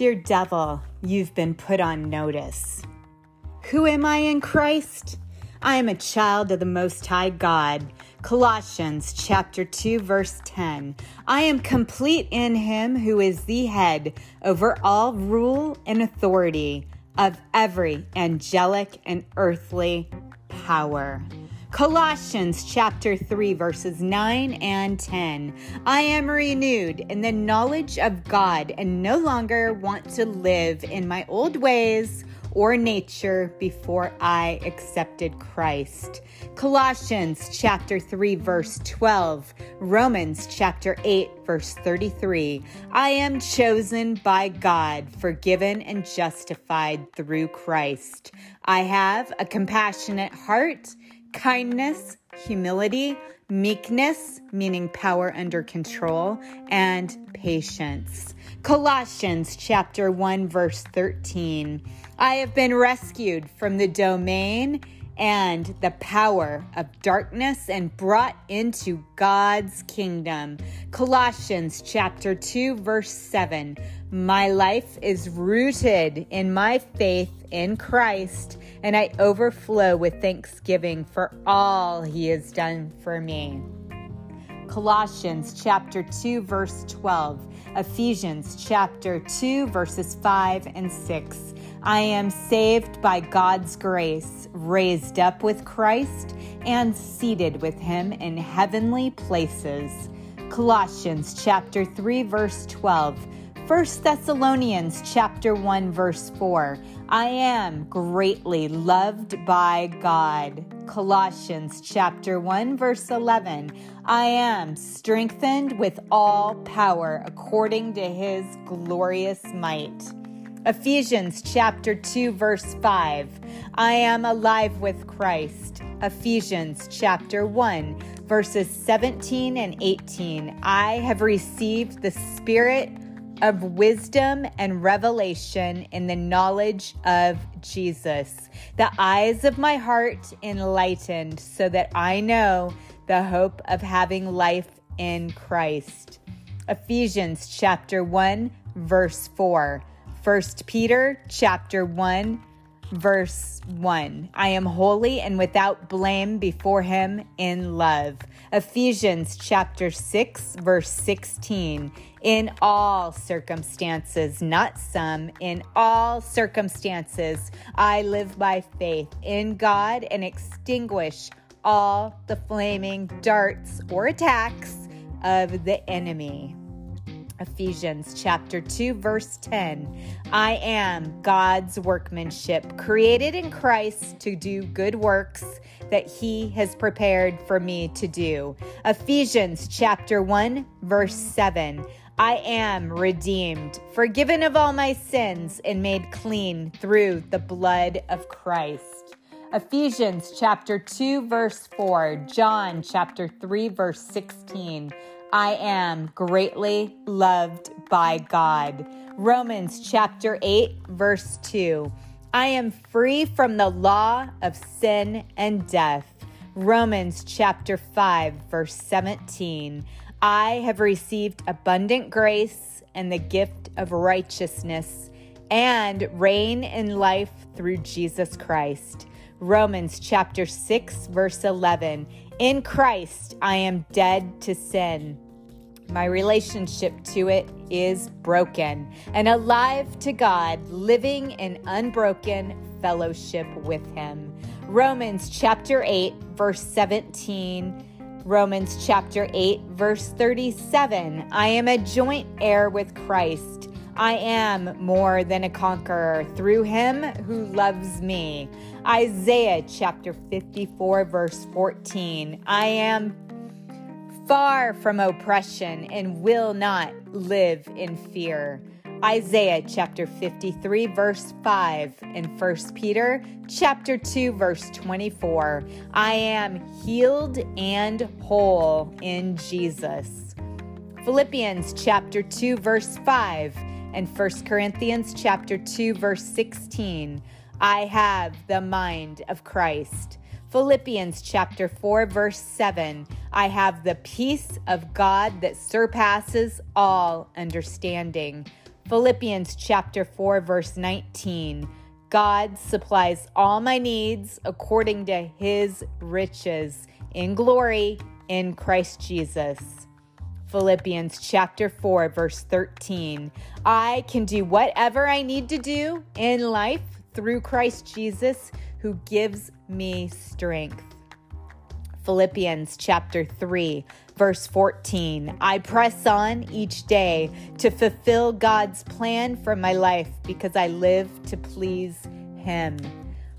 Dear devil, you've been put on notice. Who am I in Christ? I am a child of the Most High God. Colossians chapter 2 verse 10. I am complete in him who is the head over all rule and authority of every angelic and earthly power. Colossians chapter 3, verses 9 and 10. I am renewed in the knowledge of God and no longer want to live in my old ways or nature before I accepted Christ. Colossians chapter 3 verse 12, Romans chapter 8 verse 33. I am chosen by God, forgiven and justified through Christ. I have a compassionate heart kindness, humility, meekness, meaning power under control, and patience. Colossians chapter 1 verse 13. I have been rescued from the domain and the power of darkness and brought into God's kingdom. Colossians chapter 2 verse 7. My life is rooted in my faith in Christ and I overflow with thanksgiving for all he has done for me. Colossians chapter 2 verse 12, Ephesians chapter 2 verses 5 and 6. I am saved by God's grace, raised up with Christ, and seated with him in heavenly places. Colossians chapter 3 verse 12. 1 Thessalonians chapter 1 verse 4. I am greatly loved by God. Colossians chapter 1 verse 11. I am strengthened with all power according to his glorious might. Ephesians chapter 2 verse 5. I am alive with Christ. Ephesians chapter 1 verses 17 and 18. I have received the spirit of wisdom and revelation in the knowledge of Jesus. The eyes of my heart enlightened so that I know the hope of having life in Christ. Ephesians chapter 1 verse 4. 1 Peter chapter 1 verse 1. I am holy and without blame before him in love. Ephesians chapter 6 verse 16. In all circumstances, not some, in all circumstances, I live by faith in God and extinguish all the flaming darts or attacks of the enemy. Ephesians chapter 2 verse 10. I am God's workmanship, created in Christ to do good works that he has prepared for me to do. Ephesians chapter 1 verse 7. I am redeemed, forgiven of all my sins and made clean through the blood of Christ. Ephesians chapter 2 verse 4, John chapter 3 verse 16. I am greatly loved by God. Romans chapter 8, verse 2. I am free from the law of sin and death. Romans chapter 5, verse 17. I have received abundant grace and the gift of righteousness and reign in life through Jesus Christ. Romans chapter 6, verse 11. In Christ, I am dead to sin. My relationship to it is broken and alive to God, living in unbroken fellowship with Him. Romans chapter 8, verse 17. Romans chapter 8, verse 37. I am a joint heir with Christ. I am more than a conqueror through him who loves me. Isaiah chapter 54, verse 14. I am far from oppression and will not live in fear. Isaiah chapter 53 verse 5 and 1 Peter chapter 2 verse 24. I am healed and whole in Jesus. Philippians chapter 2 verse 5 and 1 Corinthians chapter 2 verse 16. I have the mind of Christ. Philippians chapter 4 verse 7 I have the peace of God that surpasses all understanding. Philippians chapter 4 verse 19. God supplies all my needs according to his riches in glory in Christ Jesus. Philippians chapter 4, verse 13. I can do whatever I need to do in life through Christ Jesus who gives me strength. Philippians chapter 3, verse 14. I press on each day to fulfill God's plan for my life because I live to please Him.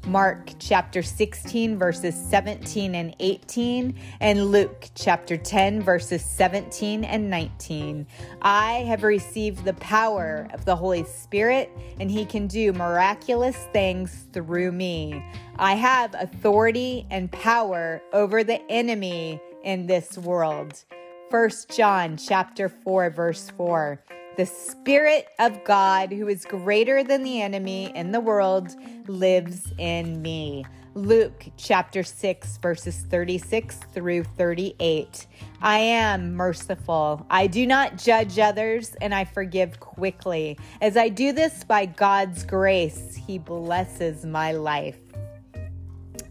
Mark chapter 16, verses 17 and 18, and Luke chapter 10, verses 17 and 19. I have received the power of the Holy Spirit, and He can do miraculous things through me. I have authority and power over the enemy in this world. 1 John chapter 4, verse 4. The Spirit of God, who is greater than the enemy in the world, lives in me. Luke chapter 6, verses 36 through 38. I am merciful. I do not judge others, and I forgive quickly. As I do this by God's grace, He blesses my life.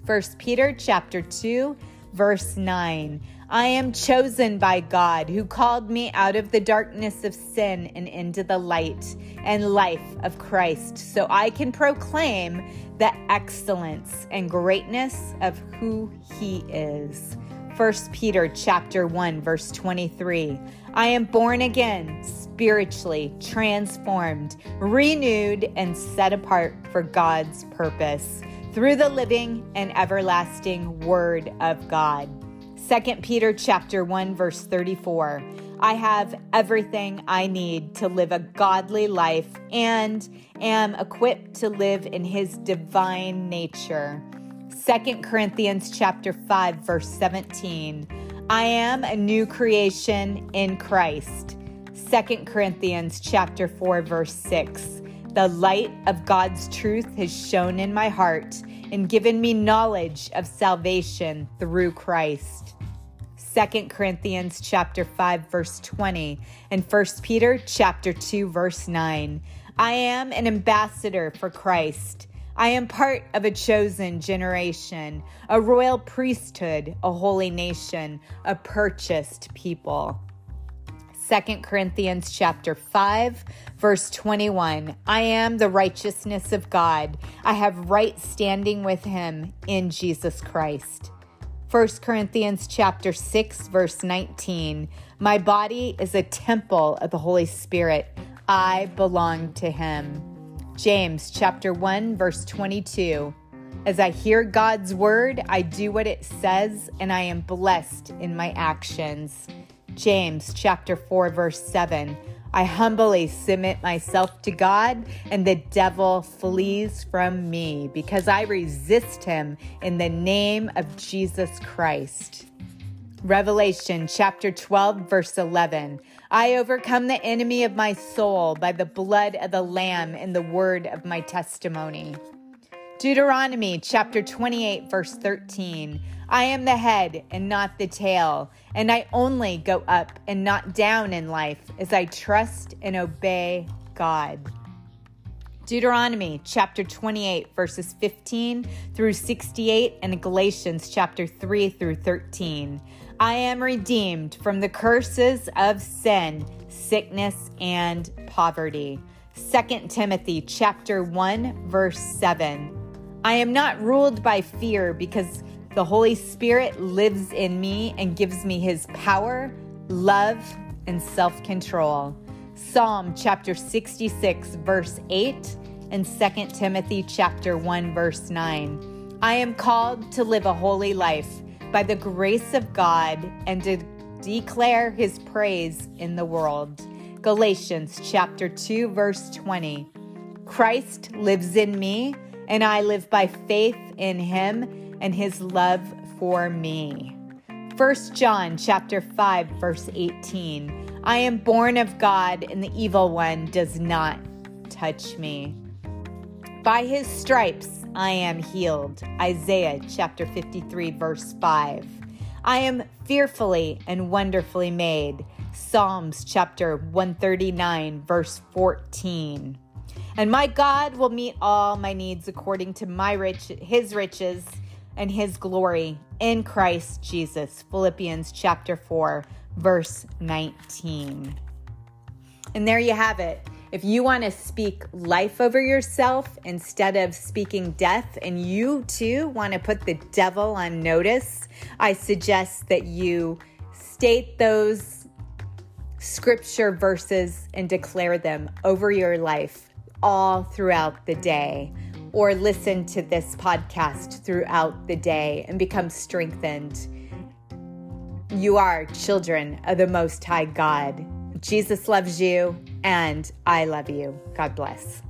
1 Peter chapter 2, verse 9. I am chosen by God who called me out of the darkness of sin and into the light and life of Christ so I can proclaim the excellence and greatness of who he is. 1 Peter chapter 1 verse 23. I am born again, spiritually transformed, renewed and set apart for God's purpose through the living and everlasting word of God. 2 Peter chapter 1 verse 34. I have everything I need to live a godly life and am equipped to live in his divine nature. 2 Corinthians chapter 5 verse 17. I am a new creation in Christ. 2 Corinthians chapter 4 verse 6. The light of God's truth has shone in my heart and given me knowledge of salvation through Christ. 2 Corinthians chapter 5 verse 20 and 1 Peter chapter 2 verse 9. I am an ambassador for Christ. I am part of a chosen generation, a royal priesthood, a holy nation, a purchased people. 2 Corinthians chapter 5 verse 21 I am the righteousness of God. I have right standing with him in Jesus Christ. 1 Corinthians chapter 6 verse 19 My body is a temple of the Holy Spirit. I belong to him. James chapter 1 verse 22 As I hear God's word I do what it says and I am blessed in my actions James chapter 4 verse 7 I humbly submit myself to God, and the devil flees from me because I resist him in the name of Jesus Christ. Revelation chapter 12, verse 11. I overcome the enemy of my soul by the blood of the Lamb and the word of my testimony. Deuteronomy chapter 28, verse 13. I am the head and not the tail, and I only go up and not down in life as I trust and obey God. Deuteronomy chapter 28, verses 15 through 68, and Galatians chapter 3 through 13. I am redeemed from the curses of sin, sickness, and poverty. 2 Timothy chapter 1, verse 7. I am not ruled by fear because the Holy Spirit lives in me and gives me his power, love, and self control. Psalm chapter 66, verse 8, and 2 Timothy chapter 1, verse 9. I am called to live a holy life by the grace of God and to declare his praise in the world. Galatians chapter 2, verse 20. Christ lives in me, and I live by faith in him and his love for me. 1 John chapter 5 verse 18. I am born of God and the evil one does not touch me. By his stripes I am healed. Isaiah chapter 53 verse 5. I am fearfully and wonderfully made. Psalms chapter 139, verse 14. And my God will meet all my needs according to my rich his riches and his glory in Christ Jesus. Philippians chapter 4, verse 19. And there you have it. If you want to speak life over yourself instead of speaking death, and you too want to put the devil on notice, I suggest that you state those scripture verses and declare them over your life all throughout the day. Or listen to this podcast throughout the day and become strengthened. You are children of the Most High God. Jesus loves you, and I love you. God bless.